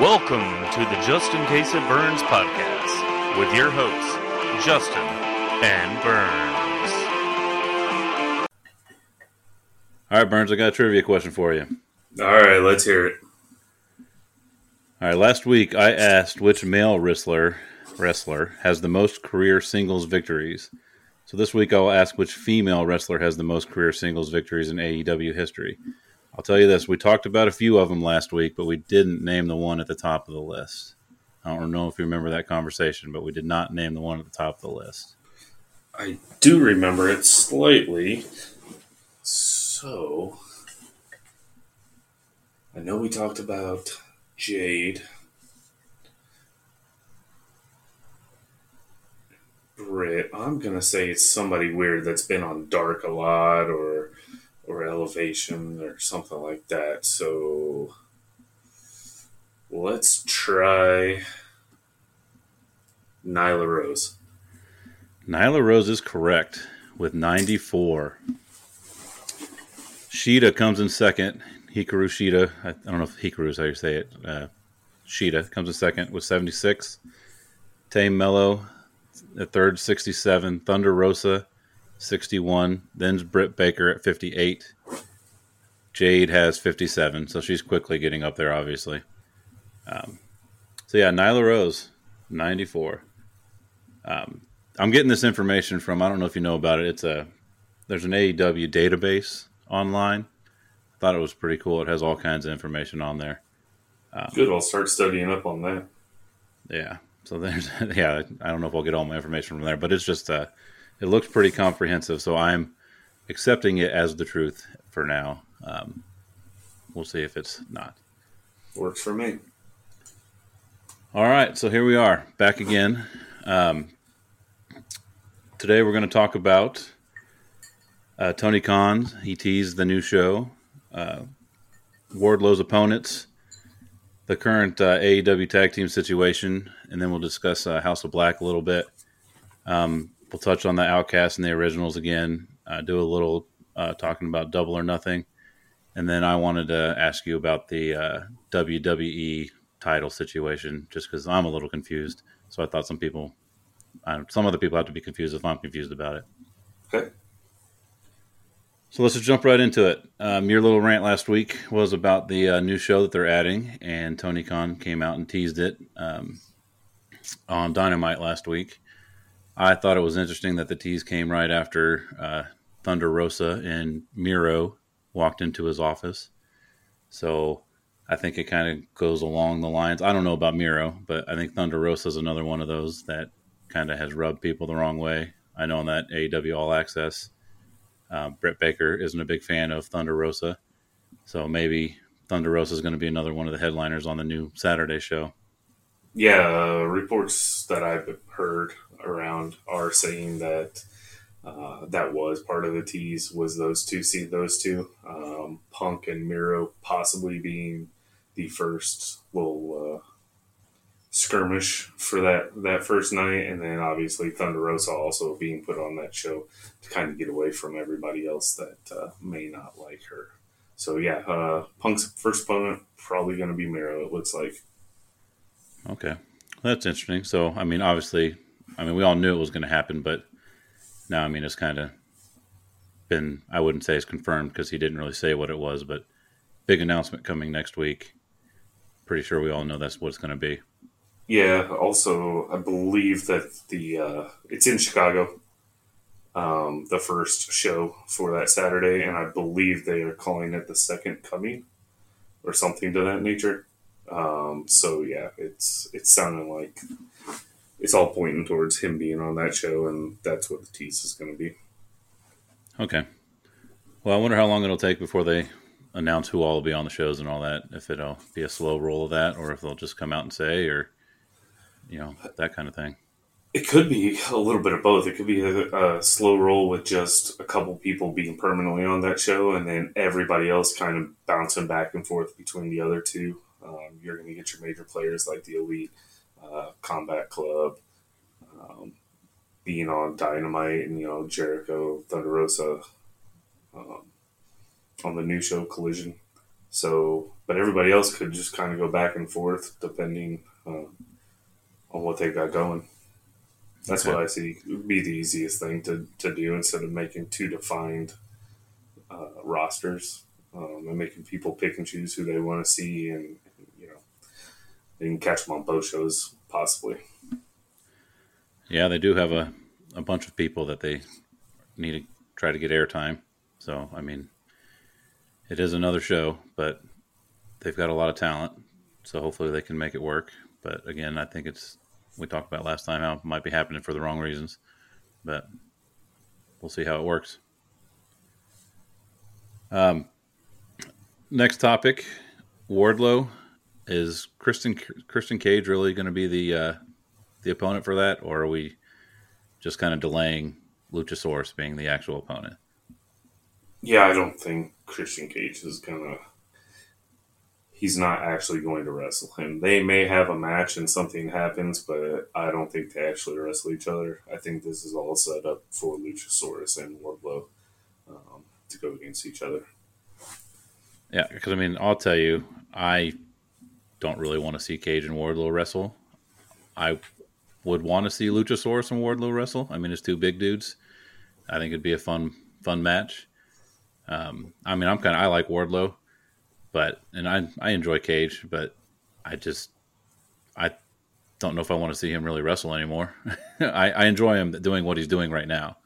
Welcome to the Just in Case It Burns podcast with your hosts, Justin and Burns. All right, Burns, I got a trivia question for you. All right, let's hear it. All right, last week I asked which male wrestler wrestler has the most career singles victories. So this week I'll ask which female wrestler has the most career singles victories in AEW history. I'll tell you this: we talked about a few of them last week, but we didn't name the one at the top of the list. I don't know if you remember that conversation, but we did not name the one at the top of the list. I do remember it slightly. So, I know we talked about Jade. Britt. I'm gonna say it's somebody weird that's been on Dark a lot, or or Elevation, or something like that. So, let's try Nyla Rose. Nyla Rose is correct with 94. Shida comes in second. Hikaru Shida. I, don't know if Hikaru is how you say it. Uh, Shida comes in second with 76. Tay Melo at third, 67. Thunder Rosa, 61. Then's Britt Baker at 58. Jade has 57, so she's quickly getting up there, obviously. Um, so, yeah, Nyla Rose, 94. Um, I'm getting this information from, I don't know if you know about it. It's a, there's an AEW database online. I thought it was pretty cool. It has all kinds of information on there. Um, Good, I'll start studying up on that. Yeah. So there's yeah, I don't know if I'll get all my information from there, but it's just uh it looks pretty comprehensive. So I'm accepting it as the truth for now. Um, we'll see if it's not. Works for me. All right, so here we are back again. Um, today we're going to talk about uh, Tony Khan. He teased the new show, uh, Wardlow's opponents, the current uh, AEW tag team situation, and then we'll discuss uh, House of Black a little bit. Um, we'll touch on the Outcast and the originals again. Uh, do a little uh, talking about Double or Nothing, and then I wanted to ask you about the uh, WWE title situation, just because I'm a little confused. So I thought some people, some other people have to be confused if I'm confused about it. Okay. So let's just jump right into it. Um, your little rant last week was about the uh, new show that they're adding, and Tony Khan came out and teased it um, on Dynamite last week. I thought it was interesting that the tease came right after uh, Thunder Rosa and Miro walked into his office. So I think it kind of goes along the lines. I don't know about Miro, but I think Thunder Rosa is another one of those that kind of has rubbed people the wrong way. I know on that AEW All Access uh, Britt Baker isn't a big fan of Thunder Rosa, so maybe Thunder Rosa is going to be another one of the headliners on the new Saturday show. Yeah, uh, reports that I've heard around are saying that uh, that was part of the tease was those two see those two um, Punk and Miro possibly being the first little uh, skirmish for that that first night, and then obviously Thunder Rosa also being put on that show to kind of get away from everybody else that uh, may not like her. So yeah, uh, Punk's first opponent probably going to be Miro. It looks like. Okay, that's interesting. So I mean, obviously, I mean, we all knew it was going to happen, but now I mean, it's kind of been. I wouldn't say it's confirmed because he didn't really say what it was, but big announcement coming next week. Pretty sure we all know that's what it's going to be. Yeah. Also, I believe that the uh, it's in Chicago. Um, the first show for that Saturday, and I believe they are calling it the Second Coming, or something to that nature. Um, so yeah, it's it's sounding like it's all pointing towards him being on that show, and that's what the tease is going to be. Okay. Well, I wonder how long it'll take before they announce who all will be on the shows and all that. If it'll be a slow roll of that, or if they'll just come out and say, or you know, that kind of thing. It could be a little bit of both. It could be a, a, slow roll with just a couple people being permanently on that show, and then everybody else kind of bouncing back and forth between the other two. Um, you're going to get your major players like the Elite, uh, Combat Club, um, being on Dynamite, and you know Jericho, Thunder Rosa, um, on the new show Collision. So, but everybody else could just kind of go back and forth depending uh, on what they got going. That's okay. what I see would be the easiest thing to, to do instead of making two defined uh, rosters um, and making people pick and choose who they want to see and, they can catch them on both shows possibly. Yeah, they do have a, a bunch of people that they need to try to get airtime. So, I mean, it is another show, but they've got a lot of talent. So hopefully they can make it work. But again, I think it's we talked about last time how it might be happening for the wrong reasons, but we'll see how it works. Um, next topic, Wardlow is Christian Christian Cage really going to be the uh, the opponent for that, or are we just kind of delaying Luchasaurus being the actual opponent? Yeah, I don't think Christian Cage is gonna he's not actually going to wrestle him. They may have a match and something happens, but I don't think they actually wrestle each other. I think this is all set up for Luchasaurus and Wardlow um, to go against each other. Yeah, because I mean, I'll tell you, I don't really want to see Cage and Wardlow wrestle. I would want to see Luchasaurus and Wardlow wrestle. I mean, it's two big dudes. I think it'd be a fun, fun match. Um, I mean, I'm kind of I like Wardlow but and I I enjoy Cage, but I just I don't know if I want to see him really wrestle anymore. I, I enjoy him doing what he's doing right now.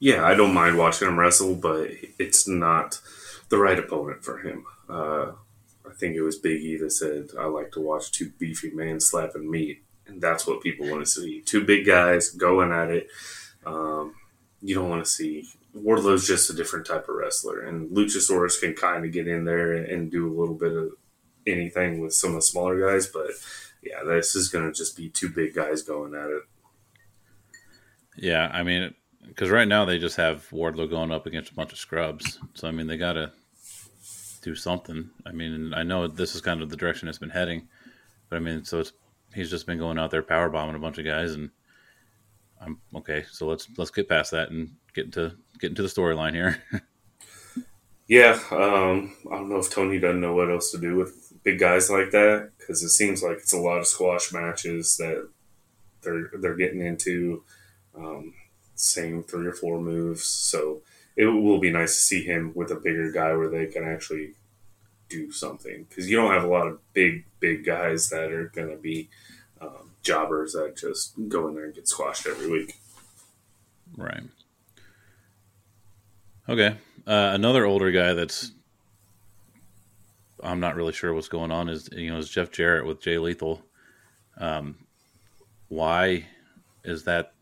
Yeah, I don't mind watching him wrestle, but it's not the right opponent for him. Uh, I think it was Big E that said, "I like to watch two beefy men slapping meat," and that's what people want to see. Two big guys going at it. Um, you don't want to see Wardlow's just a different type of wrestler, and Luchasaurus can kind of get in there and, and, do a little bit of anything with some of the smaller guys. But yeah, this is going to just be two big guys going at it. Yeah, I mean, because right now they just have Wardlow going up against a bunch of scrubs. So I mean, they got to do something. I mean, I know this is kind of the direction it's been heading, but I mean, so it's he's just been going out there power bombing a bunch of guys, and I'm okay. So let's let's get past that and get into get into the storyline here. yeah, um, I don't know if Tony doesn't know what else to do with big guys like that because it seems like it's a lot of squash matches that they're they're getting into. Um, same three or four moves, so it will be nice to see him with a bigger guy where they can actually do something because you don't have a lot of big big guys that are going to be um, jobbers that just go in there and get squashed every week. Right. Okay. Uh, another older guy that's I'm not really sure what's going on is you know is Jeff Jarrett with Jay Lethal. Um, why is that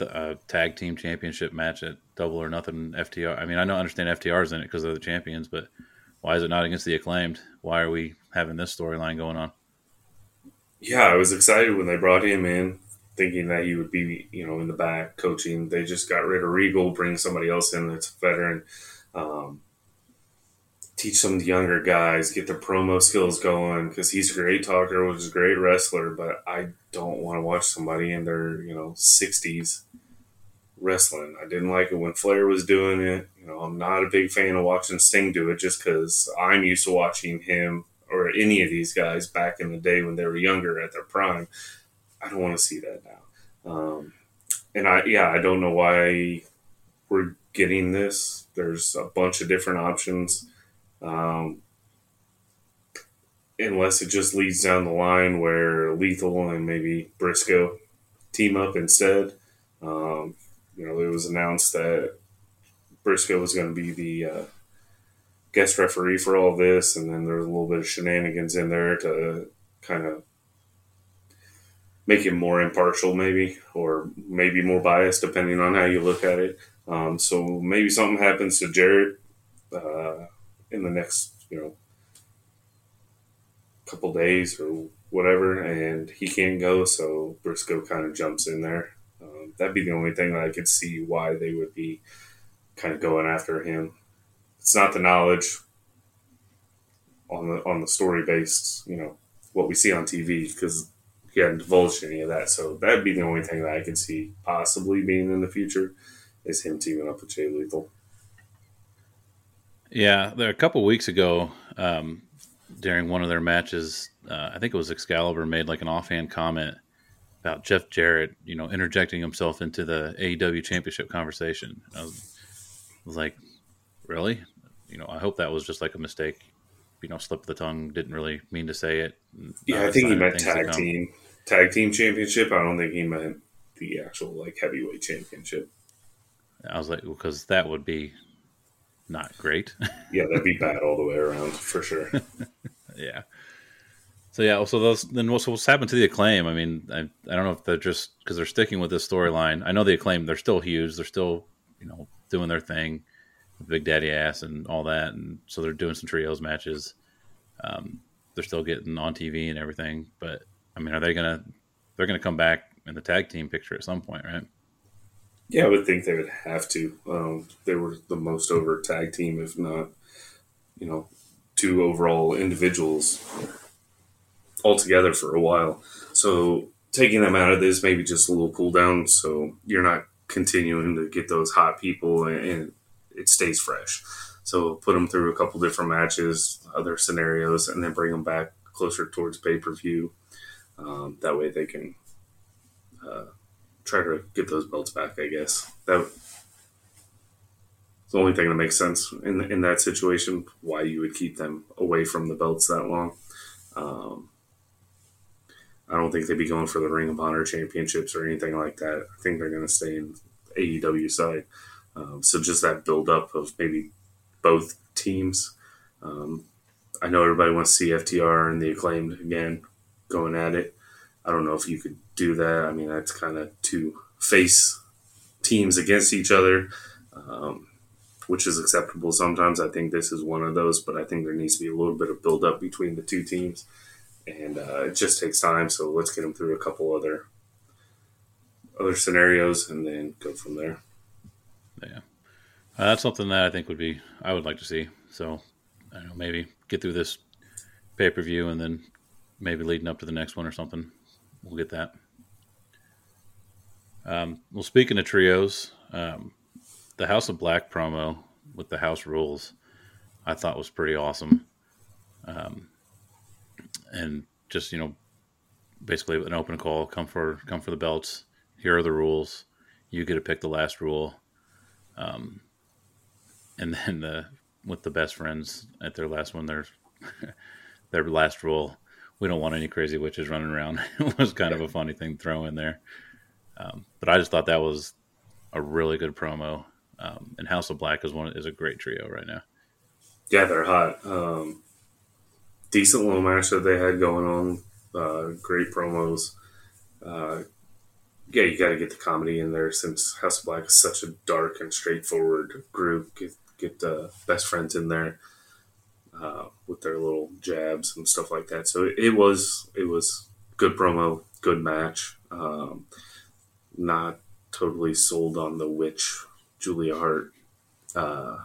uh, tag team championship match at Double or Nothing FTR? I mean, I don't understand FTR's in it because they're the champions, but why is it not against the acclaimed? Why are we having this storyline going on? Yeah, I was excited when they brought him in thinking that he would be, you know, in the back coaching. They just got rid of Regal, bring somebody else in that's a veteran, um, teach some of the younger guys, get their promo skills going because he's a great talker, which is a great wrestler. But I don't want to watch somebody in their, you know, sixties wrestling. I didn't like it when Flair was doing it. You know, I'm not a big fan of watching Sting do it just because I'm used to watching him or any of these guys back in the day when they were younger at their prime I don't want to see that now. Um, and I, yeah, I don't know why we're getting this. There's a bunch of different options. Um, unless it just leads down the line where Lethal and maybe Briscoe team up instead. Um, you know, it was announced that Briscoe was going to be the uh, guest referee for all this, and then there's a little bit of shenanigans in there to kind of make him more impartial, maybe, or maybe more biased, depending on how you look at it. Um, so maybe something happens to Jarrett uh, in the next, you know, couple days or whatever, and he can't go. So Briscoe kind of jumps in there. Um, that'd be the only thing that I could see why they would be kind of going after him. It's not the knowledge on the on the story based, you know, what we see on TV because he hadn't divulged any of that. So that'd be the only thing that I could see possibly being in the future is him teaming up with Jay Lethal. Yeah, there a couple weeks ago, um, during one of their matches. Uh, I think it was Excalibur made like an offhand comment about Jeff Jarrett, you know, interjecting himself into the AEW championship conversation. I was, I was like, really? You know, I hope that was just like a mistake. You know, slip of the tongue. Didn't really mean to say it. Yeah, I think he meant tag team, tag team championship. I don't think he meant the actual like heavyweight championship. I was like, because that would be not great. yeah, that'd be bad all the way around for sure. yeah. So yeah, so those then what's, what's happened to the acclaim? I mean, I, I don't know if they're just because they're sticking with this storyline. I know the acclaim; they're still huge. They're still you know doing their thing, Big Daddy Ass and all that, and so they're doing some trios matches. Um, they're still getting on TV and everything, but I mean, are they gonna? They're gonna come back in the tag team picture at some point, right? Yeah, I would think they would have to. Um, they were the most over tag team, if not, you know, two overall individuals altogether for a while. So taking them out of this, maybe just a little cool down, so you're not continuing to get those hot people and it stays fresh. So put them through a couple different matches, other scenarios, and then bring them back closer towards pay per view. Um, that way they can uh, try to get those belts back. I guess that the only thing that makes sense in in that situation. Why you would keep them away from the belts that long? Um, I don't think they'd be going for the Ring of Honor championships or anything like that. I think they're going to stay in AEW side. Um, so just that build up of maybe both teams. Um, I know everybody wants to see FTR and the acclaimed again going at it. I don't know if you could do that. I mean, that's kind of two face teams against each other, um, which is acceptable sometimes. I think this is one of those, but I think there needs to be a little bit of build up between the two teams and uh, it just takes time. So let's get them through a couple other other scenarios and then go from there. Yeah, uh, that's something that I think would be I would like to see. So I don't know, maybe get through this pay per view and then maybe leading up to the next one or something. We'll get that. Um, well, speaking of trios, um, the House of Black promo with the House Rules, I thought was pretty awesome. Um, and just you know basically an open call come for come for the belts here are the rules you get to pick the last rule um, and then the, with the best friends at their last one their their last rule we don't want any crazy witches running around it was kind of a funny thing to throw in there um, but i just thought that was a really good promo um, and house of black is one is a great trio right now yeah they're hot um, decent little match that they had going on. Uh, great promos. Uh, yeah, you got to get the comedy in there since House of Black is such a dark and straightforward group. Get, get the best friends in there uh, with their little jabs and stuff like that. So it, was it was good promo, good match. Um, not totally sold on the witch Julia Hart. Uh,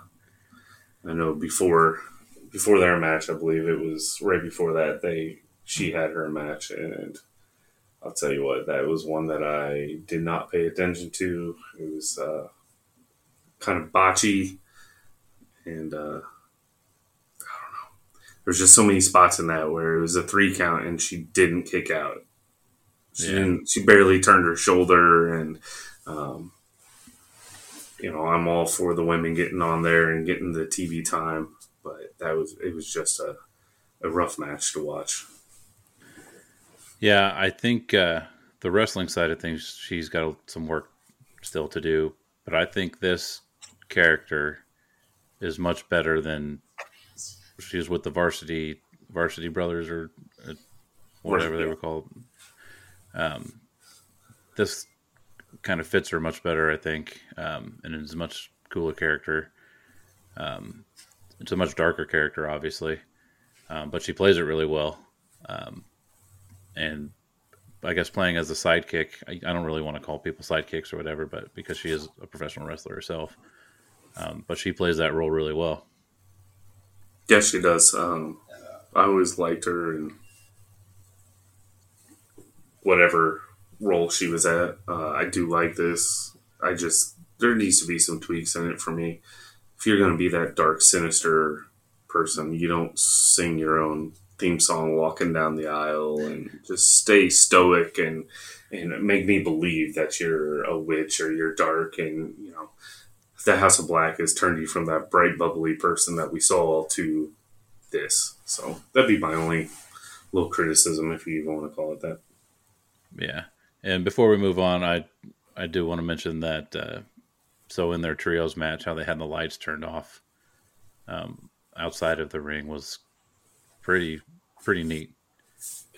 I know before before their match, I believe it was right before that they she had her match, and I'll tell you what, that was one that I did not pay attention to. It was uh, kind of botchy, and uh. There's just so many spots in that where it was a three count and she didn't kick out. She yeah. didn't. She barely turned her shoulder, and um, you know, I'm all for the women getting on there and getting the TV time but that was it was just a, a rough match to watch. Yeah, I think uh, the wrestling side of things, she's got some work still to do, but I think this character is much better than she was with the varsity varsity brothers or uh, whatever they were called. Um, this kind of fits her much better, I think, um, and is a much cooler character. Um, it's a much darker character, obviously, um, but she plays it really well. Um, and I guess playing as a sidekick, I, I, don't really want to call people sidekicks or whatever, but because she is a professional wrestler herself, um, but she plays that role really well. Yes, she does. Um, I always liked her and whatever role she was at. Uh, I do like this. I just there needs to be some tweaks in it for me if you're going to be that dark, sinister person. You don't sing your own theme song walking down the aisle and just stay stoic and and make me believe that you're a witch or you're dark and you know the House of Black has turned you from that bright bubbly person that we saw to this. So that'd be my only little criticism, if you even want to call it that. Yeah, and before we move on, I I do want to mention that uh, so in their trios match, how they had the lights turned off um, outside of the ring was pretty pretty neat.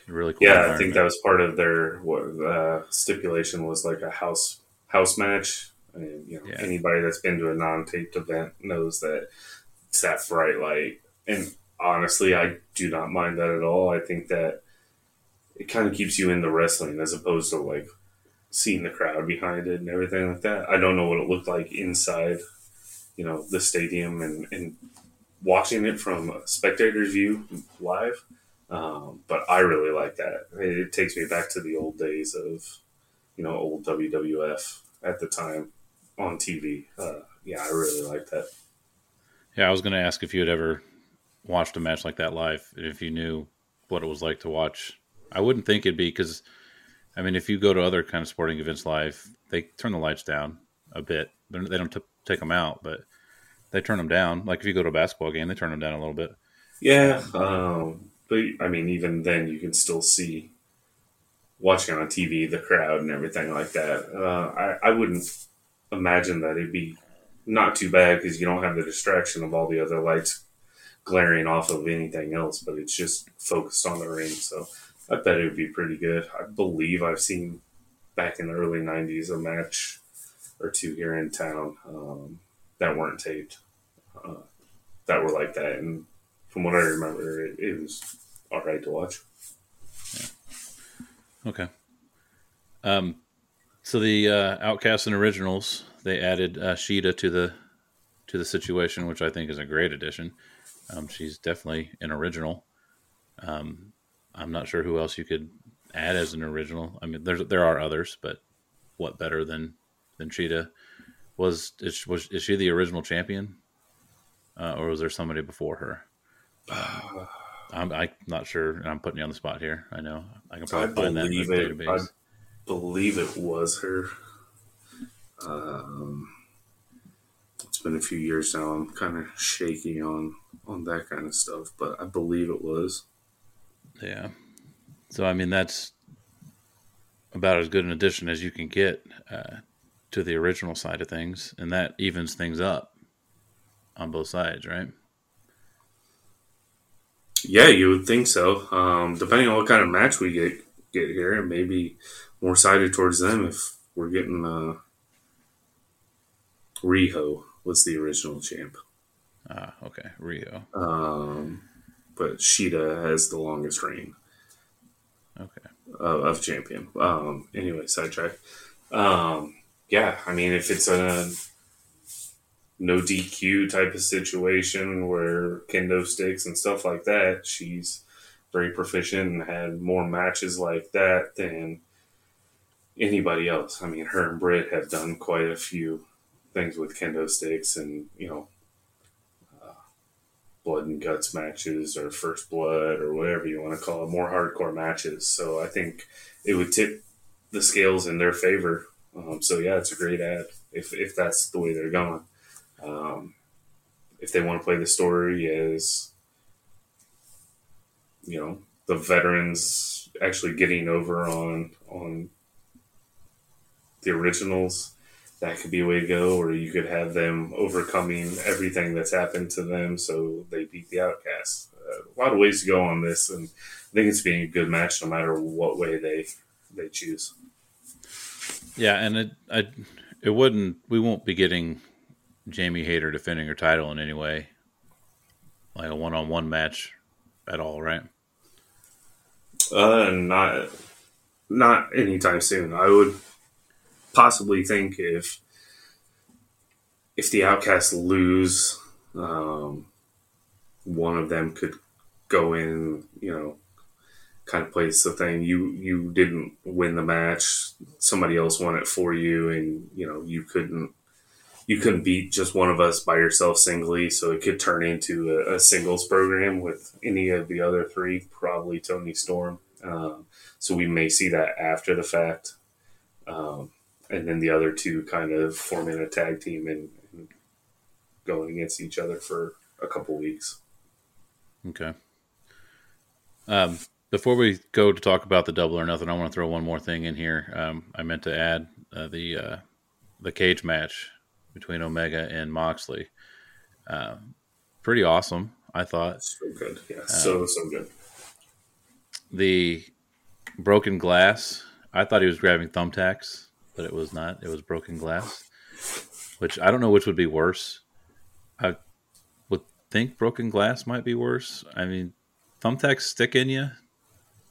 Really cool. Yeah, I think that was part of their what, uh, stipulation was like a house house match. And, you know, yeah. anybody that's been to a non-taped event knows that it's that bright light. And honestly, I do not mind that at all. I think that it kind of keeps you in the wrestling as opposed to like seeing the crowd behind it and everything like that. I don't know what it looked like inside, you know, the stadium and, and watching it from a spectator's view live. Um, but I really like that. It takes me back to the old days of, you know, old WWF at the time on TV. Uh, yeah, I really like that. Yeah, I was going to ask if you had ever watched a match like that live, and if you knew what it was like to watch. I wouldn't think it'd be because – I mean, if you go to other kind of sporting events live, they turn the lights down a bit. They're, they do not t- take them out, but they turn them down. Like if you go to a basketball game, they turn them down a little bit. Yeah, um, but I mean, even then, you can still see watching on TV the crowd and everything like that. Uh, I, I wouldn't imagine that it'd be not too bad because you don't have the distraction of all the other lights glaring off of anything else, but it's just focused on the ring. So I bet it would be pretty good. I believe I've seen back in the early '90s a match or two here in town um, that weren't taped, uh, that were like that, and from what I remember, it, it was all right to watch. Yeah. Okay. Um, so the uh, Outcasts and Originals they added uh, Shida to the to the situation, which I think is a great addition. Um, she's definitely an original. Um, I'm not sure who else you could add as an original. I mean, there's there are others, but what better than than Shida? Was is, was is she the original champion, uh, or was there somebody before her? I'm, I'm not sure. I'm putting you on the spot here. I know I can probably I find that in the database. Believe it was her. Um, it's been a few years now. I'm kind of shaky on on that kind of stuff, but I believe it was. Yeah. So I mean that's about as good an addition as you can get uh, to the original side of things, and that evens things up on both sides, right? Yeah, you would think so. Um, depending on what kind of match we get get here, it may be more sided towards them if we're getting uh, Riho was the original champ. Ah, okay, Riho. Um, but Shida has the longest reign. Okay. Of, of champion. Um, anyway, sidetrack. Um, yeah, I mean, if it's a no DQ type of situation where kendo sticks and stuff like that, she's very proficient and had more matches like that than anybody else. I mean, her and Britt have done quite a few things with kendo sticks and, you know, blood and guts matches or first blood or whatever you want to call it, more hardcore matches. So I think it would tip the scales in their favor. Um, so yeah, it's a great ad if if that's the way they're going. Um, if they want to play the story as you know the veterans actually getting over on on the originals that could be a way to go, or you could have them overcoming everything that's happened to them so they beat the outcasts. Uh, a lot of ways to go on this, and I think it's being a good match no matter what way they they choose. Yeah, and it I, it wouldn't we won't be getting Jamie Hayter defending her title in any way, like a one on one match at all, right? Uh, not not anytime soon. I would possibly think if if the outcasts lose, um, one of them could go in, you know, kind of place the thing. You you didn't win the match; somebody else won it for you, and you know you couldn't you couldn't beat just one of us by yourself singly, so it could turn into a, a singles program with any of the other three, probably Toni Storm. Um, so we may see that after the fact. Um, and then the other two kind of forming a tag team and, and going against each other for a couple weeks. Okay. Um, before we go to talk about the double or nothing, I want to throw one more thing in here. Um, I meant to add uh, the uh, the cage match between Omega and Moxley. Uh, pretty awesome, I thought. So good, yeah, so so good. The broken glass. I thought he was grabbing thumbtacks, but it was not. It was broken glass, which I don't know which would be worse. I would think broken glass might be worse. I mean, thumbtacks stick in you,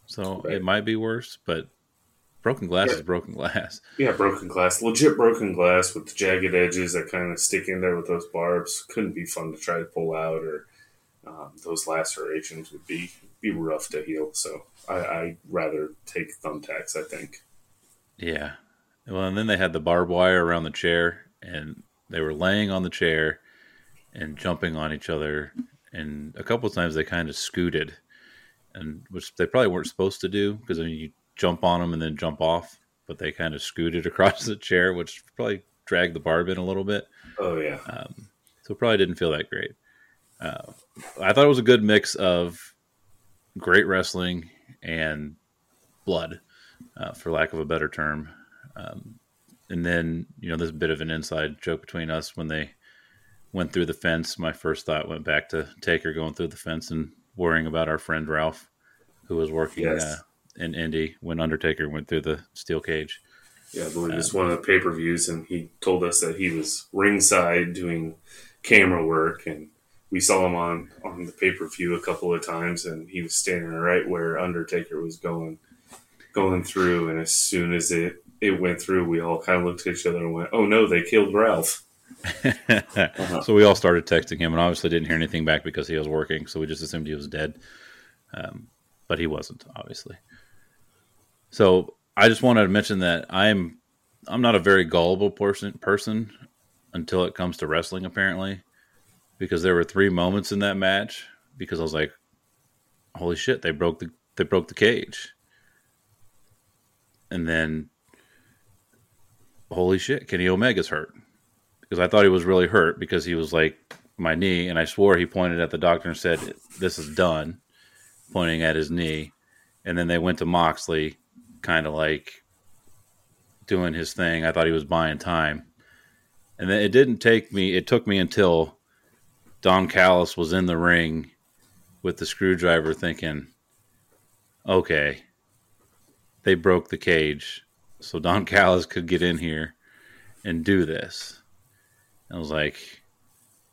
so right. it might be worse. But broken glass yeah. is broken glass. Yeah, broken glass, legit broken glass with the jagged edges that kind of stick in there with those barbs. Couldn't be fun to try to pull out, or um, those lacerations would be be rough to heal. So I, I'd rather take thumbtacks. I think. Yeah, well, and then they had the barbed wire around the chair, and they were laying on the chair and jumping on each other. And a couple of times they kind of scooted, and which they probably weren't supposed to do because I mean you jump on them and then jump off, but they kind of scooted across the chair, which probably dragged the barb in a little bit. Oh yeah. Um, so probably didn't feel that great. Uh, I thought it was a good mix of great wrestling and blood, uh, for lack of a better term. Um, and then you know, there's a bit of an inside joke between us when they went through the fence. My first thought went back to Taker going through the fence and worrying about our friend Ralph, who was working yes. uh, in Indy when Undertaker went through the steel cage. Yeah, I believe um, it's one of the pay per views, and he told us that he was ringside doing camera work, and we saw him on on the pay per view a couple of times, and he was standing right where Undertaker was going going through, and as soon as it it went through, we all kind of looked at each other and went, "Oh no, they killed Ralph." uh-huh. So we all started texting him, and obviously didn't hear anything back because he was working. So we just assumed he was dead, um, but he wasn't, obviously. So I just wanted to mention that I'm I'm not a very gullible person person until it comes to wrestling, apparently, because there were three moments in that match because I was like, "Holy shit!" They broke the they broke the cage, and then holy shit, Kenny Omega's hurt. Because I thought he was really hurt because he was like, my knee, and I swore he pointed at the doctor and said, This is done, pointing at his knee. And then they went to Moxley, kind of like doing his thing. I thought he was buying time. And then it didn't take me, it took me until Don Callis was in the ring with the screwdriver thinking, okay, they broke the cage so Don Callis could get in here and do this. And I was like,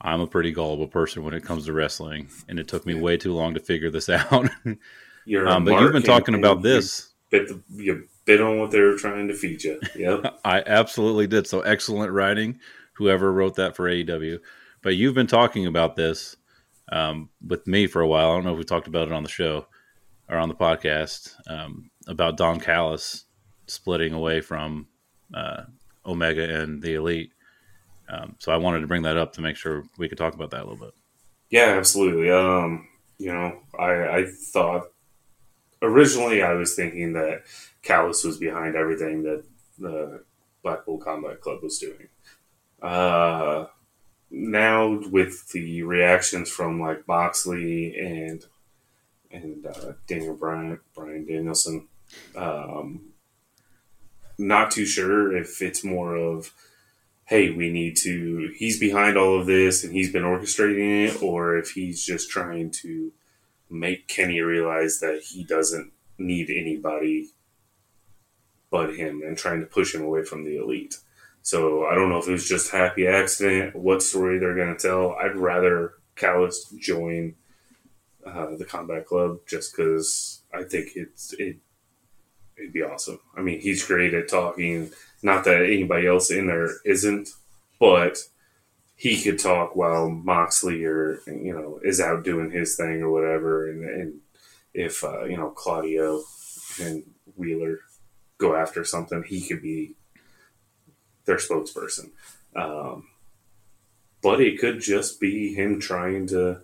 I'm a pretty gullible person when it comes to wrestling, and it took me way too long to figure this out. um, but you've been talking about this. Bit, the, you bit on what they were trying to feed you. Yep. I absolutely did. So excellent writing, whoever wrote that for AEW. But you've been talking about this um, with me for a while. I don't know if we talked about it on the show or on the podcast um, about Don Callis splitting away from uh, Omega and the Elite. Um, so I wanted to bring that up to make sure we could talk about that a little bit. Yeah, absolutely. Um, you know, I, I thought originally I was thinking that Callis was behind everything that the Blackpool Combat Club was doing. Uh, now with the reactions from like Moxley and and uh, Daniel Bryan, Bryan Danielson, um, not too sure if it's more of, hey, we need to, he's behind all of this and he's been orchestrating it, or if he's just trying to make Kenny realize that he doesn't need anybody but him and trying to push him away from the elite. So I don't know if it was just happy accident, what story they're going to tell. I'd rather Callis join uh, the Combat Club just because I think it's it it'd be awesome. I mean, he's great at talking. Not that anybody else in there isn't, but he could talk while Moxley or you know is out doing his thing or whatever. And, and if uh, you know Claudio and Wheeler go after something, he could be their spokesperson. Um, but it could just be him trying to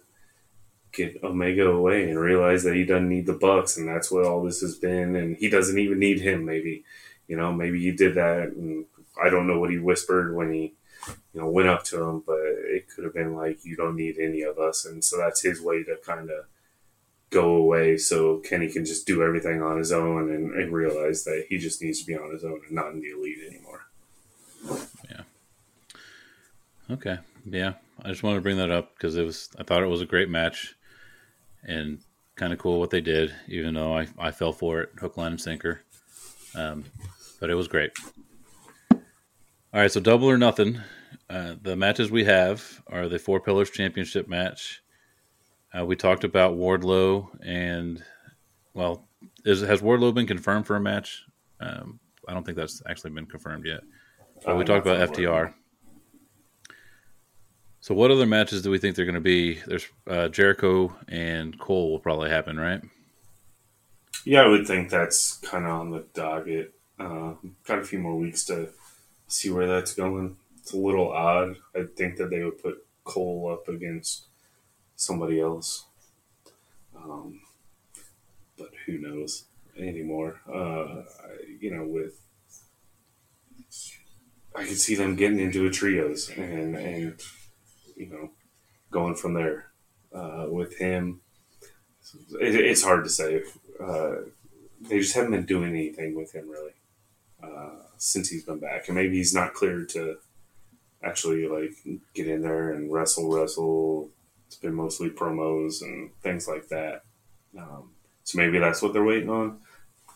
get Omega away and realize that he doesn't need the Bucks, and that's what all this has been. And he doesn't even need him. Maybe, you know, maybe he did that, and I don't know what he whispered when he, you know, went up to him, but it could have been like, "You don't need any of us," and so that's his way to kind of go away so Kenny can just do everything on his own and, and realize that he just needs to be on his own and not in the elite anymore. Yeah. Okay. Yeah. I just wanted to bring that up because it was I thought it was a great match and kind of cool what they did, even though I, I fell for it, hook, line, and sinker. Um, but it was great. All right, so double or nothing. Uh, the matches we have are the Four Pillars Championship match. Uh, we talked about Wardlow and, well, is, has Wardlow been confirmed for a match? Um, I don't think that's actually been confirmed yet. But we talked about FTR. So, what other matches do we think they're going to be? There's uh, Jericho and Cole will probably happen, right? Yeah, I would think that's kind of on the docket. Uh, got a few more weeks to see where that's going. It's a little odd. I think that they would put Cole up against somebody else. Um, but who knows anymore? Uh, you know, with I could see them getting into a trios and and you know going from there uh, with him. It, it's hard to say. Uh, they just haven't been doing anything with him really uh, since he's been back, and maybe he's not cleared to actually like get in there and wrestle, wrestle. It's been mostly promos and things like that. Um, so maybe that's what they're waiting on.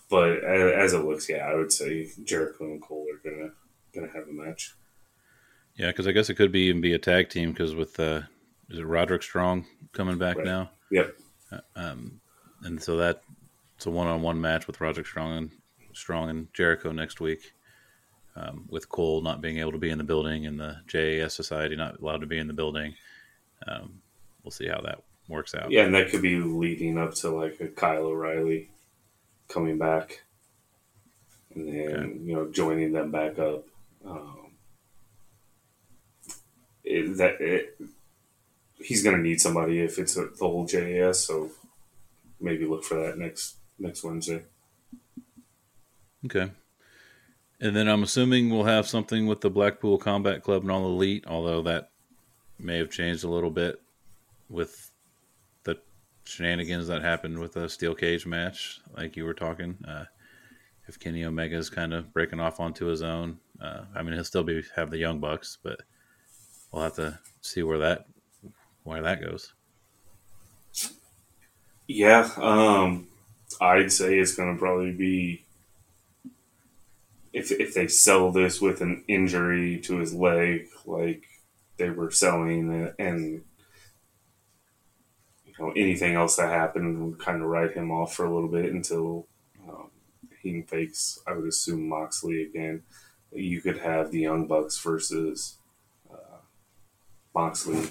But as, it looks, yeah, I would say Jericho and Cole are gonna gonna have a match. Yeah, because I guess it could be even be a tag team because with uh, is it Roderick Strong coming back right. now? Yep. Uh, um, and so that it's a one-on-one match with Roderick Strong and Strong and Jericho next week. Um, with Cole not being able to be in the building and the JAS Society not allowed to be in the building, um, we'll see how that works out. Yeah, and that could be leading up to like a Kyle O'Reilly coming back, and then okay. you know joining them back up. Um, that it, he's going to need somebody if it's a, the whole JAS. So maybe look for that next next Wednesday. Okay. And then I'm assuming we'll have something with the Blackpool Combat Club and all elite, although that may have changed a little bit with the shenanigans that happened with the steel cage match, like you were talking. Uh, if Kenny Omega is kind of breaking off onto his own, uh, I mean, he'll still be have the Young Bucks, but we'll have to see where that where that goes. Yeah, um, I'd say it's going to probably be if if they sell this with an injury to his leg, like they were selling, and you know anything else that happened would kind of write him off for a little bit until um, he fakes. I would assume Moxley again. You could have the Young Bucks versus Moxley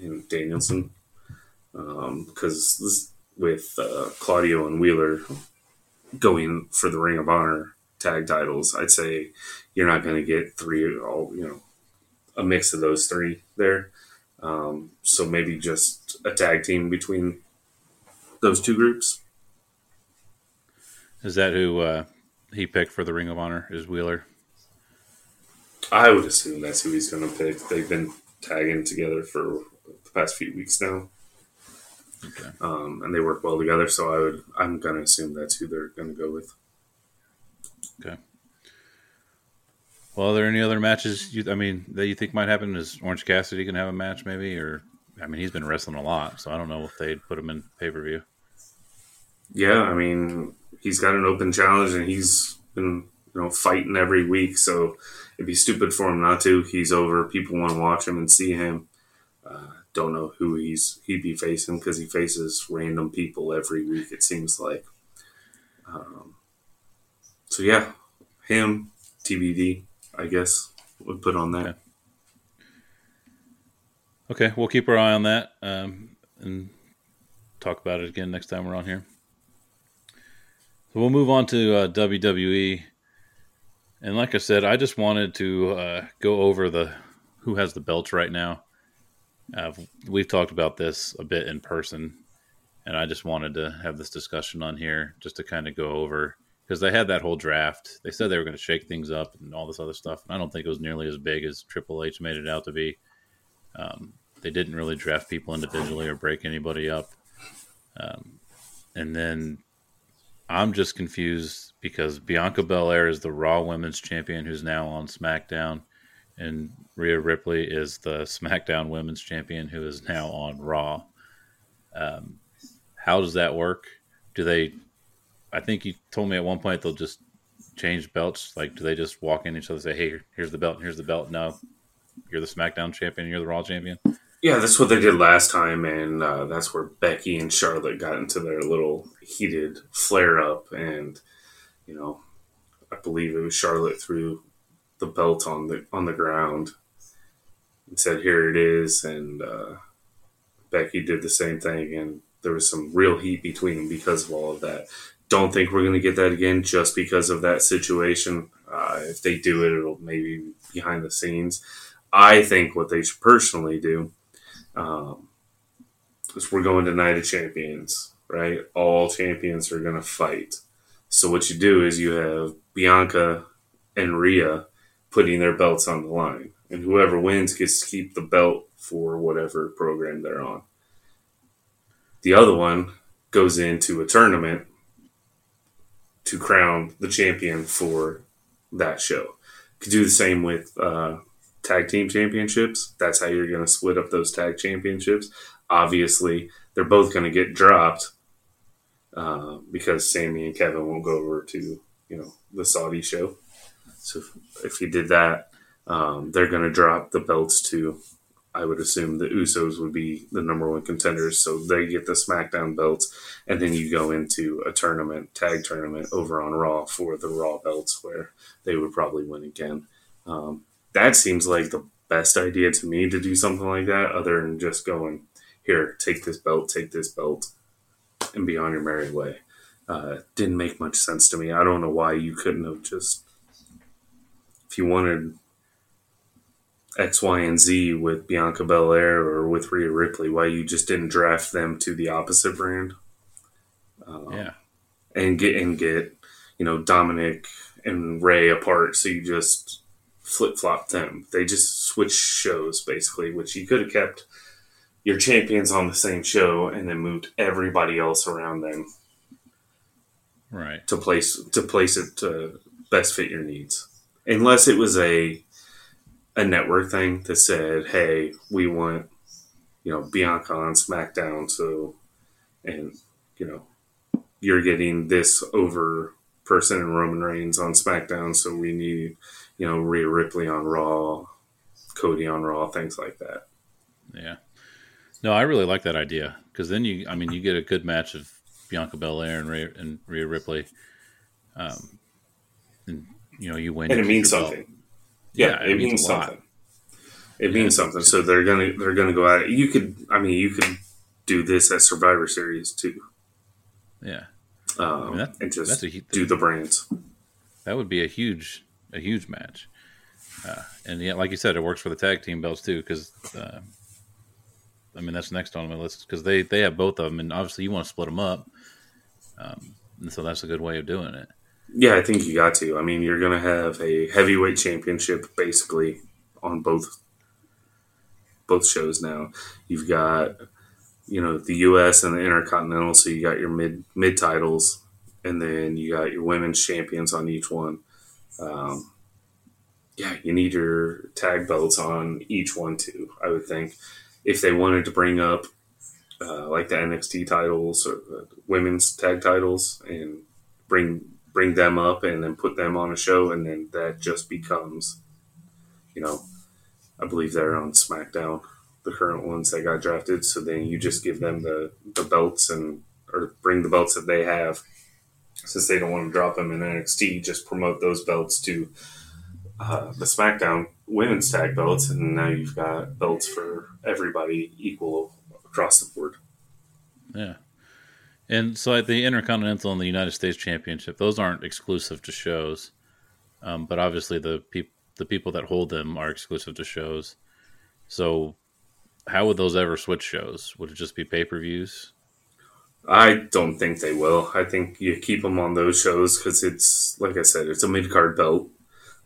and Danielson because um, with uh, Claudio and Wheeler going for the Ring of Honor tag titles, I'd say you're not going to get three all you know a mix of those three there. Um, so maybe just a tag team between those two groups. Is that who uh, he picked for the Ring of Honor? Is Wheeler? I would assume that's who he's going to pick. They've been tagging together for the past few weeks now. Okay. Um, and they work well together, so I would I'm going to assume that's who they're going to go with. Okay. Well, are there any other matches? You, I mean, that you think might happen? Is Orange Cassidy to have a match, maybe? Or I mean, he's been wrestling a lot, so I don't know if they'd put him in pay per view. Yeah, I mean, he's got an open challenge, and he's been you know fighting every week. So it'd be stupid for him not to. He's over. People want to watch him and see him. Uh, don't know who he's he'd be facing because he faces random people every week. It seems like. Um, so yeah, him TBD, I guess would put on that. Okay. we'll keep our eye on that um, and talk about it again next time we're on here. So we'll move on to uh, WWE, and like I said, I just wanted to uh, go over the who has the belts right now Uh, we've talked about this a bit in person, and I just wanted to have this discussion on here just to kind of go over because they had that whole draft. They said they were going to shake things up and all this other stuff. And I don't think it was nearly as big as Triple H made it out to be. Um, they didn't really draft people individually or break anybody up. Um, and then I'm just confused because Bianca Belair is the Raw Women's Champion who's now on SmackDown, and Rhea Ripley is the SmackDown Women's Champion who is now on Raw. Um, how does that work? Do they? I think you told me at one point they'll just change belts. Like, do they just walk in each other and say, "Hey, here's the belt, and here's the belt"? No, you're the SmackDown champion, you're the Raw champion. Yeah, that's what they did last time, and uh, that's where Becky and Charlotte got into their little heated flare up, and you know, I believe it was Charlotte threw the belt on the on the ground and said, "Here it is," and uh, Becky did the same thing, and there was some real heat between them because of all of that. Don't think we're going to get that again just because of that situation. Uh, if they do it, it'll maybe behind the scenes. I think what they should personally do um, we're going to Night of Champions, right? All champions are going to fight. So what you do is you have Bianca and Rhea putting their belts on the line, and whoever wins gets to keep the belt for whatever program they're on. The other one goes into a tournament to crown the champion for that show. Could do the same with uh, tag team championships. That's how you're going to split up those tag championships. Obviously, they're both going to get dropped uh, because Sami and Kevin won't go over to you know the Saudi show. So if, if you did that, um, they're going to drop the belts to. I would assume the Usos would be the number one contenders, so they get the SmackDown belts, and then you go into a tournament, tag tournament over on Raw for the Raw belts, where they would probably win again. Um, that seems like the best idea to me to do something like that, other than just going, here, take this belt, take this belt, and be on your merry way. Uh, didn't make much sense to me. I don't know why you couldn't have just, if you wanted X, Y, and Z with Bianca Belair or with Rhea Ripley, why you just didn't draft them to the opposite brand. Um, yeah, and get and get you know Dominik and Rhea apart, so you just flip flop them. They just switch shows basically, which you could have kept your champions on the same show and then moved everybody else around them. Right. To place to place it to best fit your needs. Unless it was a a network thing that said, "Hey, we want you know Bianca on SmackDown, so and you know you're getting this over person in Roman Reigns on SmackDown, so we need you know, Rhea Ripley on Raw, Cody on Raw, things like that. Yeah. No, I really like that idea because then you, I mean, you get a good match of Bianca Belair and Rhea, and Rhea Ripley. Um, and you know, you win, and it means something. Yeah, yeah, it, it means, means something. It yeah. means something. So they're gonna they're gonna go at it. You could, I mean, you could do this at Survivor Series too. Yeah, um, I mean, that, and just a, do the brands. That would be a huge a huge match. Uh, and yeah, like you said, it works for the tag team belts too, because uh, I mean that's next on my list because they they have both of them, and obviously you want to split them up, um, and so that's a good way of doing it. Yeah, I think you got to. I mean, you're going to have a heavyweight championship basically on both both shows now. You've got you know the U.S. and the Intercontinental, so you got your mid mid titles, and then you got your women's champions on each one. Um, yeah, you need your tag belts on each one too. I would think if they wanted to bring up uh, like the NXT titles or the women's tag titles and bring bring them up and then put them on a show, and then that just becomes, you know, I believe they're on SmackDown, the current ones that got drafted. So then you just give them the the belts and or bring the belts that they have since they don't want to drop them in NXT, just promote those belts to uh, the SmackDown women's tag belts, and now you've got belts for everybody equal across the board. Yeah. And so at the Intercontinental and the United States Championship, those aren't exclusive to shows, um, but obviously the people the people that hold them are exclusive to shows. So how would those ever switch shows? Would it just be pay per views? I don't think they will. I think you keep them on those shows because it's like I said, it's a mid card belt,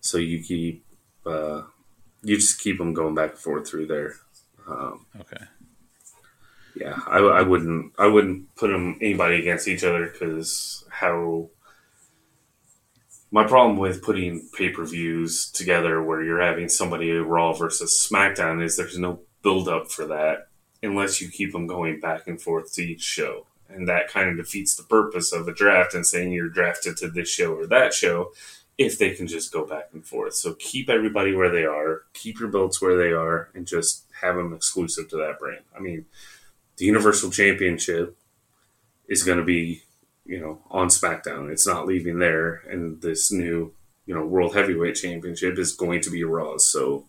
so you keep uh, you just keep them going back and forth through there. Um, Okay. yeah, I, I wouldn't I wouldn't put them anybody against each other because how my problem with putting pay per views together where you're having somebody Raw versus SmackDown is there's no build up for that unless you keep them going back and forth to each show. And that kind of defeats the purpose of a draft and saying you're drafted to this show or that show if they can just go back and forth. So keep everybody where they are, keep your belts where they are, and just have them exclusive to that brand. I mean, the Universal Championship is going to be, you know, on SmackDown. It's not leaving there, and this new, you know, World Heavyweight Championship is going to be Raw. So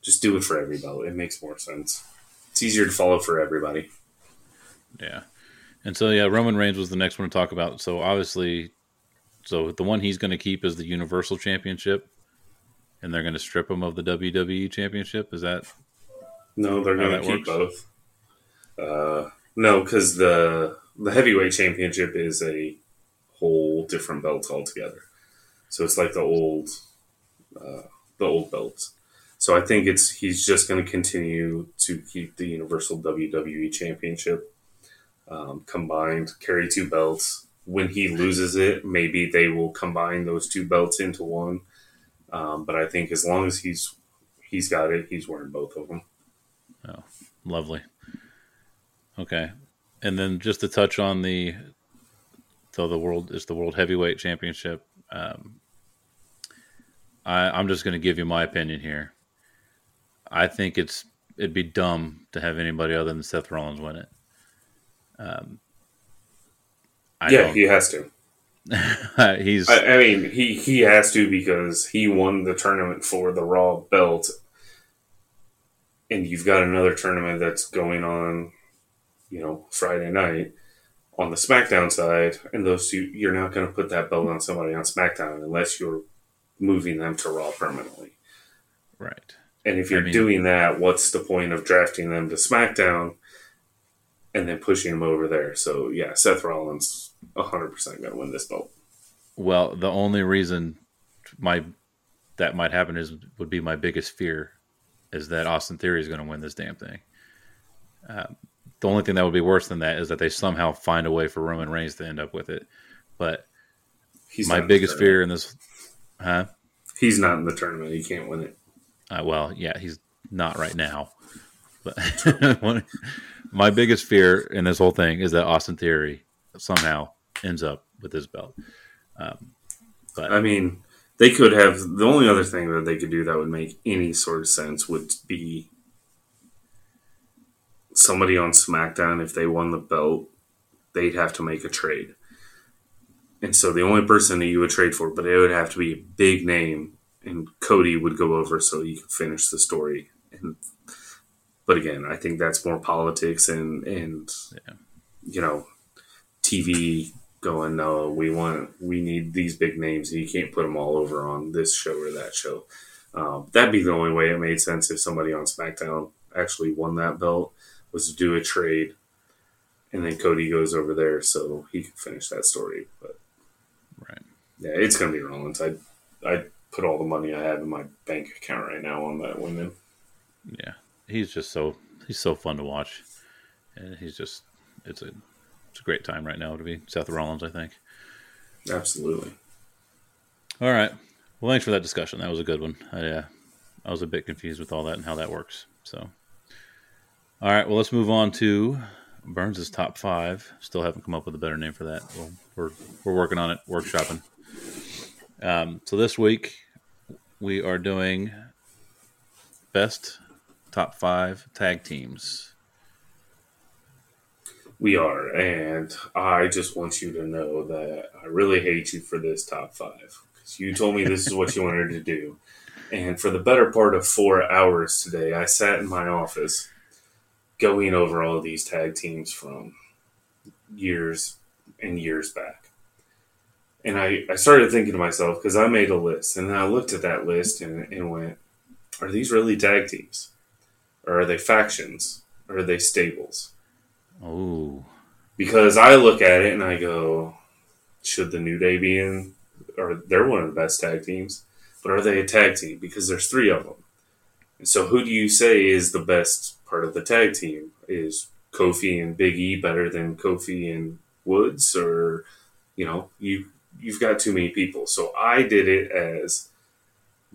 just do it for every belt. It makes more sense. It's easier to follow for everybody. Yeah. And so yeah, Roman Reigns was the next one to talk about. So obviously, so the one he's going to keep is the Universal Championship, and they're going to strip him of the WWE Championship. Is that No, they're going to keep both. Uh, no, because the the heavyweight championship is a whole different belt altogether. So it's like the old uh, the old belts. So I think it's he's just going to continue to keep the Universal WWE Championship um, combined, carry two belts. When he loses it, maybe they will combine those two belts into one. Um, but I think as long as he's he's got it, he's wearing both of them. Oh, lovely? Okay. And then just to touch on the so the world is the World Heavyweight Championship. Um, I, I'm just going to give you my opinion here. I think it's it'd be dumb to have anybody other than Seth Rollins win it. Um, I yeah, don't- he has to. he's I, I mean, he he has to because he won the tournament for the Raw belt, and you've got another tournament that's going on, you know, Friday night on the SmackDown side, and those two, you're not going to put that belt on somebody on SmackDown unless you're moving them to Raw permanently. right. And if you're I mean- doing that, what's the point of drafting them to SmackDown and then pushing them over there? So yeah, Seth Rollins, hundred percent going to win this belt. Well, the only reason my that might happen is would be my biggest fear is that Austin Theory is going to win this damn thing. Um, the only thing that would be worse than that is that they somehow find a way for Roman Reigns to end up with it. But He's my not in the biggest fear in this, huh? He's not in the tournament. He can't win it. Uh, well, yeah, he's not right now. But my biggest fear in this whole thing is that Austin Theory somehow ends up with his belt. Um, but I mean, they could have the only other thing that they could do that would make any sort of sense would be somebody on SmackDown if they won the belt, they'd have to make a trade. And so the only person that you would trade for, but it would have to be a big name, and Cody would go over so you could finish the story. And but again, I think that's more politics and and Yeah. you know TV going, no, we want, we need these big names, and you can't put them all over on this show or that show. Um, that'd be the only way it made sense if somebody on SmackDown actually won that belt was to do a trade, and then Cody goes over there so he can finish that story. But right. yeah, it's gonna be Rollins. I I put all the money I have in my bank account right now on that winning. Yeah, he's just so he's so fun to watch, and he's just it's a it's a great time right now to be Seth Rollins. I think. Absolutely. All right. Well, thanks for that discussion. That was a good one. I uh, I was a bit confused with all that and how that works. So, all right. Well, let's move on to Burns' top five. Still haven't come up with a better name for that. Well, we're we're working on it, workshopping. Um, so this week we are doing best top five tag teams. We are, and I just want you to know that I really hate you for this top five because you told me this is what you wanted to do, and for the better part of four hours today, I sat in my office going over all of these tag teams from years and years back, and I I started thinking to myself because I made a list, and then I looked at that list and, and went, "Are these really tag teams?" or are they factions, or are they stables? Oh, Because I look at it and I go, should the New Day be in? Or they're one of the best tag teams, but are they a tag team? Because there's three of them. And so, who do you say is the best part of the tag team? Is Kofi and Big E better than Kofi and Woods, or you know, you you've got too many people. So I did it as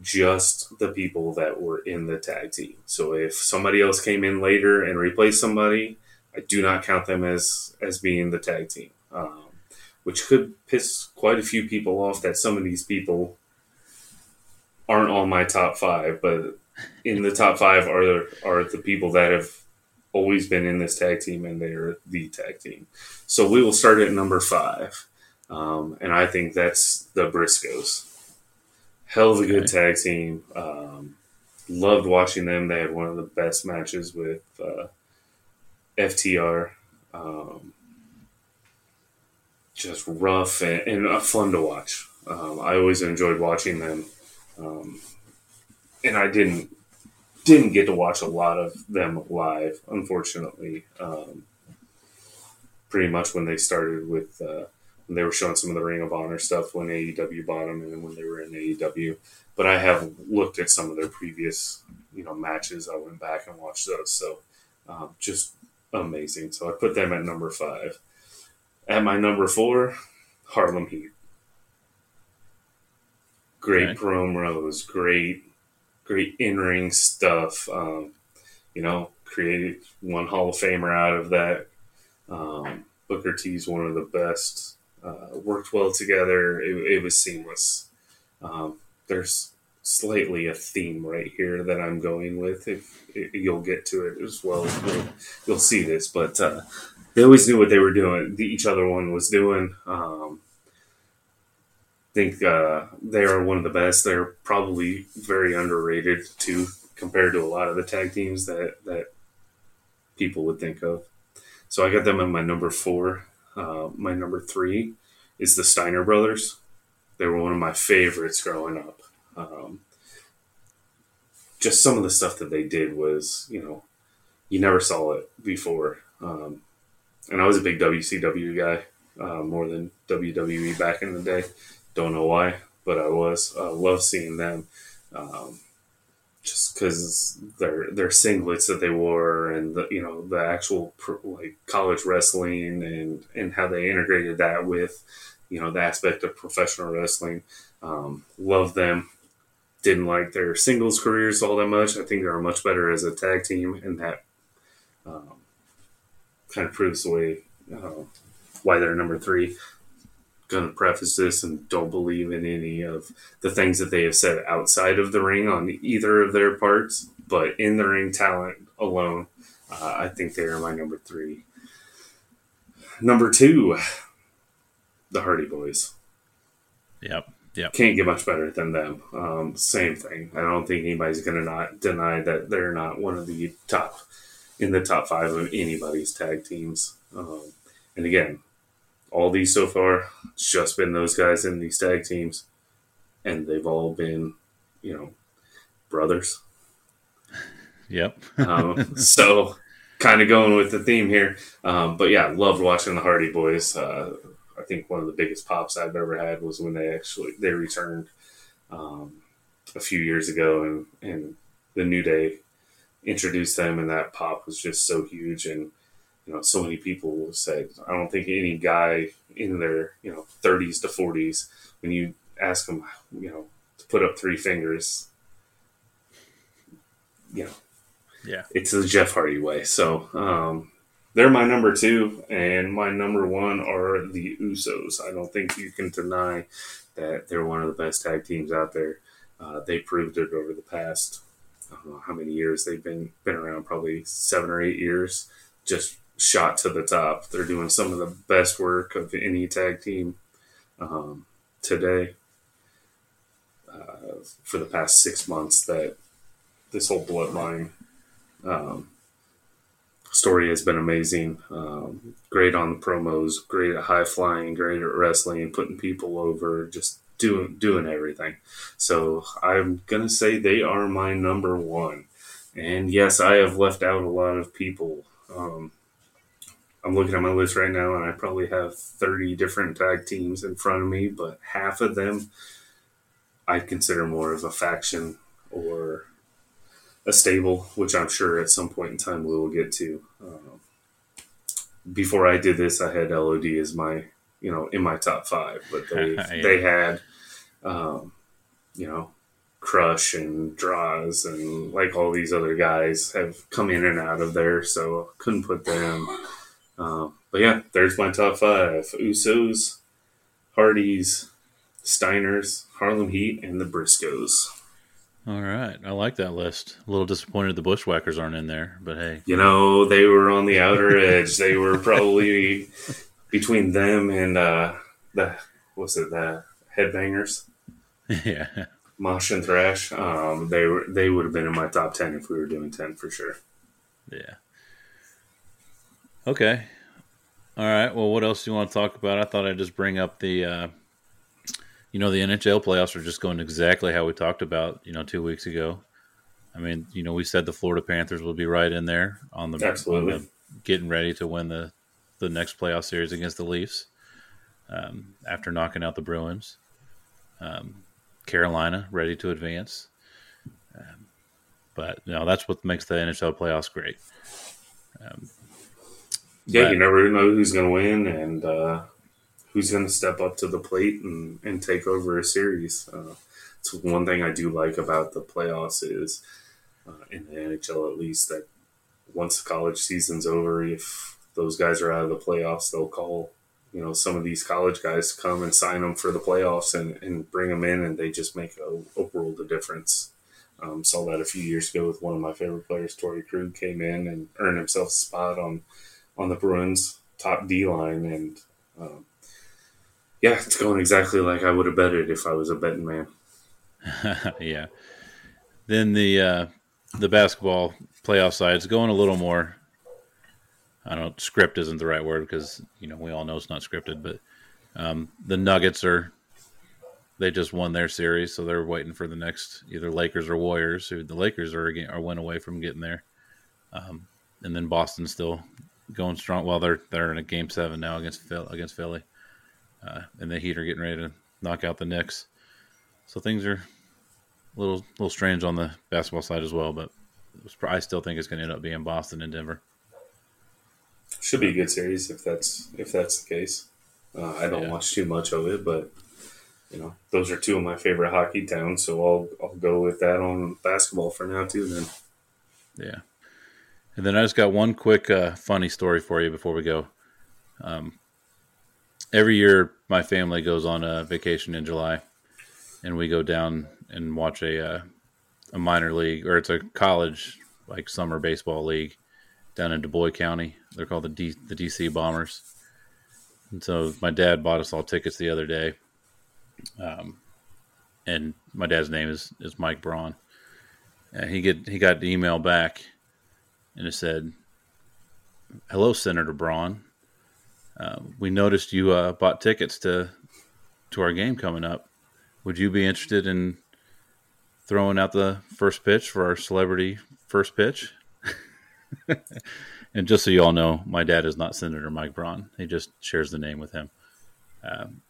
just the people that were in the tag team. So if somebody else came in later and replaced somebody, I do not count them as as being the tag team, um, which could piss quite a few people off. That some of these people aren't on my top five, but in the top five are are the people that have always been in this tag team and they're the tag team. So we will start at number five, um, and I think that's the Briscoes. Hell of a good tag team. Um, loved watching them. They had one of the best matches with uh, FTR. Um, just rough and, and uh, fun to watch. Um, I always enjoyed watching them, um, and I didn't didn't get to watch a lot of them live, unfortunately. Um, pretty much when they started with uh, when they were showing some of the Ring of Honor stuff when AEW bought them, and when they were in AEW. But I have looked at some of their previous you know matches. I went back and watched those, so um, just amazing. So I put them at number five. At my number four, Harlem Heat. Great Okay. promos, great, great in ring stuff. Um, you know, created one Hall of Famer out of that. Um, Booker T's one of the best. Uh, worked well together. It, it was seamless. Um, there's slightly a theme right here that I'm going with. If, you'll get to it as well, you'll, you'll see this. But uh, they always knew what they were doing. The, each other one was doing. Um, think uh, they are one of the best. They're probably very underrated too, compared to a lot of the tag teams that that people would think of. So I got them in my number four. Uh, my number three is the Steiner brothers. They were one of my favorites growing up. Um, just some of the stuff that they did was, you know, you never saw it before. Um, and I was a big WCW guy, uh, more than WWE back in the day. Don't know why, but I was. Uh, love seeing them. Um, just because their their singlets that they wore and the you know the actual pro, like college wrestling and and how they integrated that with you know the aspect of professional wrestling um, love them didn't like their singles careers all that much i think they are much better as a tag team and that um, kind of proves the way uh, why they're number three going to preface this and don't believe in any of the things that they have said outside of the ring on either of their parts, but in the ring talent alone, uh, I think they are my number three. Number two, the Hardy Boyz. yep, yep. Can't get much better than them. Um, same thing. I don't think anybody's going to not deny that they're not one of the top in the top five of anybody's tag teams. Um, and again, all these so far, it's just been those guys in these tag teams, and they've all been, you know, brothers. Yep. Um, so, kind of going with the theme here. Um, but yeah, loved watching the Hardy Boyz. Uh, I think one of the biggest pops I've ever had was when they actually they returned um, a few years ago, and and the New Day introduced them, and that pop was just so huge and you know, so many people said, I don't think any guy in their, you know, 30s to 40s, when you ask them, you know, to put up three fingers, you know, Yeah. it's the Jeff Hardy way. So, um, they're my number two, and my number one are the Usos. I don't think you can deny that they're one of the best tag teams out there. Uh, they proved it over the past, I don't know how many years they've been been around, probably seven or eight years. Just shot to the top. They're doing some of the best work of any tag team um, today. Uh, for the past six months, that this whole bloodline um, story has been amazing. Um, great on the promos, great at high flying, great at wrestling, putting people over, just doing doing everything. So I'm gonna say they are my number one. And yes, I have left out a lot of people. Um, I'm looking at my list right now, and I probably have 30 different tag teams in front of me, but half of them I consider more of a faction or a stable, which I'm sure at some point in time we will get to. Um, before I did this, I had LOD as my, you know, in my top five, but they Yeah. they had, um, you know, Crush and Droz and like all these other guys have come in and out of there, so couldn't put them. Um, but yeah, there's my top five: Usos, Hardys, Steiners, Harlem Heat, and the Briscoes. All right, I like that list. A little disappointed the Bushwhackers aren't in there, but hey, You know, they were on the outer edge. They were probably between them and uh, the what's it, the Headbangers, yeah, Mosh and Thrash. Um, they were they would have been in my top ten if we were doing ten for sure. yeah. Okay, all right. Well, what else do you want to talk about? I thought I'd just bring up the, uh, you know, the NHL playoffs are just going exactly how we talked about, you know, two weeks ago. I mean, you know, we said the Florida Panthers would be right in there on the Absolutely. on the- getting ready to win the the next playoff series against the Leafs um, after knocking out the Bruins. Um, Carolina ready to advance, um, but you know that's what makes the NHL playoffs great. Um, Yeah, but- you never know who's going to win and uh, who's going to step up to the plate and, and take over a series. Uh, it's one thing I do like about the playoffs is uh, in the NHL at least that once the college season's over, if those guys are out of the playoffs, they'll call you know some of these college guys to come and sign them for the playoffs and, and bring them in, and they just make a, a world of difference. Um, saw that a few years ago with one of my favorite players, Torrey Krug, came in and earned himself a spot on on the Bruins top D line, and um, yeah, it's going exactly like I would have betted if I was a betting man. yeah. Then the uh, the basketball playoff side is going a little more. I don't. Script isn't the right word because you know we all know it's not scripted, but um, the Nuggets are. They just won their series, so they're waiting for the next either Lakers or Warriors. Who the Lakers are again are one away from getting there, um, and then Boston's still going strong. Well, they're they're in a game seven now against Phil, against Philly, uh, and the Heat are getting ready to knock out the Knicks. So things are a little little strange on the basketball side as well, but was, I still think it's going to end up being Boston and Denver. Should be a good series if that's if that's the case. Uh, I don't Yeah. watch too much of it, but you know those are two of my favorite hockey towns, so I'll I'll go with that on basketball for now too. Then Yeah. And then I just got one quick uh, funny story for you before we go. Um, every year, my family goes on a vacation in July, and we go down and watch a uh, a minor league or it's a college like summer baseball league down in Dubois County. They're called the D, the DC Bombers. And so my dad bought us all tickets the other day. Um, and my dad's name is, is Mike Braun. And he get he got the email back, and it said, "Hello, Senator Braun. Uh, we noticed you uh, bought tickets to to our game coming up. Would you be interested in throwing out the first pitch for our celebrity first pitch?" and just so you all know, my dad is not Senator Mike Braun. He just shares the name with him. Um,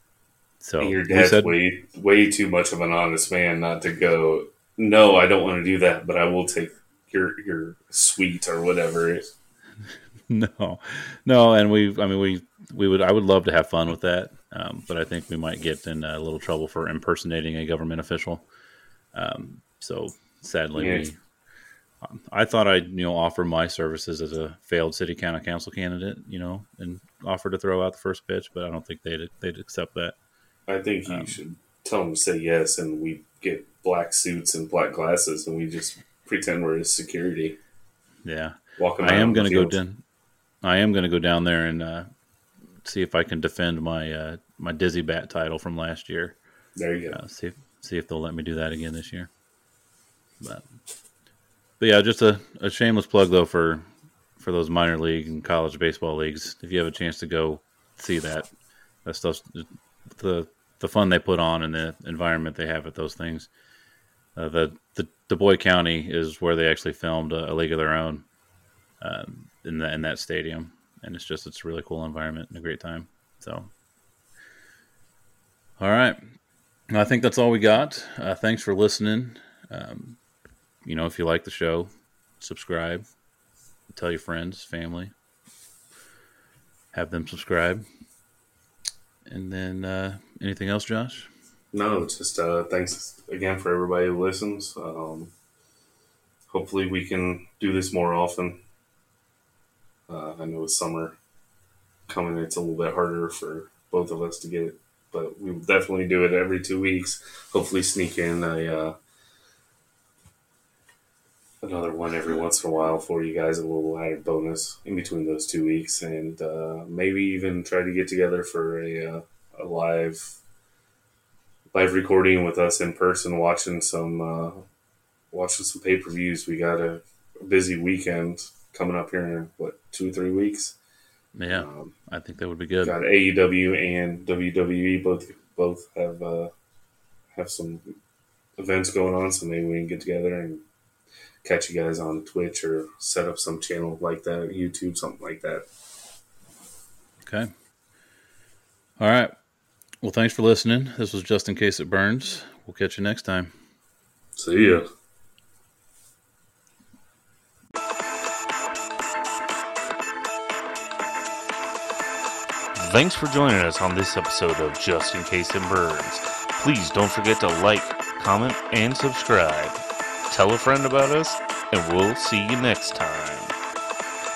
so your dad's said- way way too much of an honest man not to go. No, I don't want to do that, but I will take your your suite or whatever. no, no, and we, I mean, we, we would, I would love to have fun with that, um, but I think we might get in a little trouble for impersonating a government official. Um, so sadly, Yeah. we, I thought I'd, you know, offer my services as a failed city county council candidate, you know, and offer to throw out the first pitch, but I don't think they'd, they'd accept that. I think you Um, should tell him to say yes, and we get black suits and black glasses, and we just pretend we're his security. Yeah. Walk him I am going to go down. I am going to go down there and uh, see if I can defend my uh, my dizzy bat title from last year. There you go. Uh, see if see if they'll let me do that again this year. But but yeah, just a, a shameless plug though for for those minor league and college baseball leagues. If you have a chance to go see that, that stuff's the the fun they put on and the environment they have at those things. Uh, the the Dubois County is where they actually filmed a, a League of Their Own um, in that in that stadium, and it's just it's a really cool environment and a great time. So, all right, I think that's all we got. Uh, thanks for listening. Um, you know, if you like the show, subscribe, tell your friends, family, have them subscribe, and then uh, anything else, Josh? No, just uh, thanks again for everybody who listens. Um, hopefully, we can do this more often. Uh, I know it's summer coming; it's a little bit harder for both of us to get it, but we will definitely do it every two weeks. Hopefully, sneak in a uh, another one every once in a while for you guys, a little added bonus in between those two weeks, and uh, maybe even try to get together for a, uh, a live live recording with us in person, watching some uh, watching some pay per views. We got a, busy weekend coming up here in what two or three weeks. Yeah, um, I think that would be good. Got AEW and WWE both both have uh, have some events going on, so maybe we can get together and catch you guys on Twitch or set up some channel like that, YouTube, something like that. Okay. All right. Well, thanks for listening. This was just in case it burns. We'll catch you next time. See ya. Thanks for joining us on this episode of Just in Case It Burns. Please don't forget to like, comment, and subscribe. Tell a friend about us, and we'll see you next time.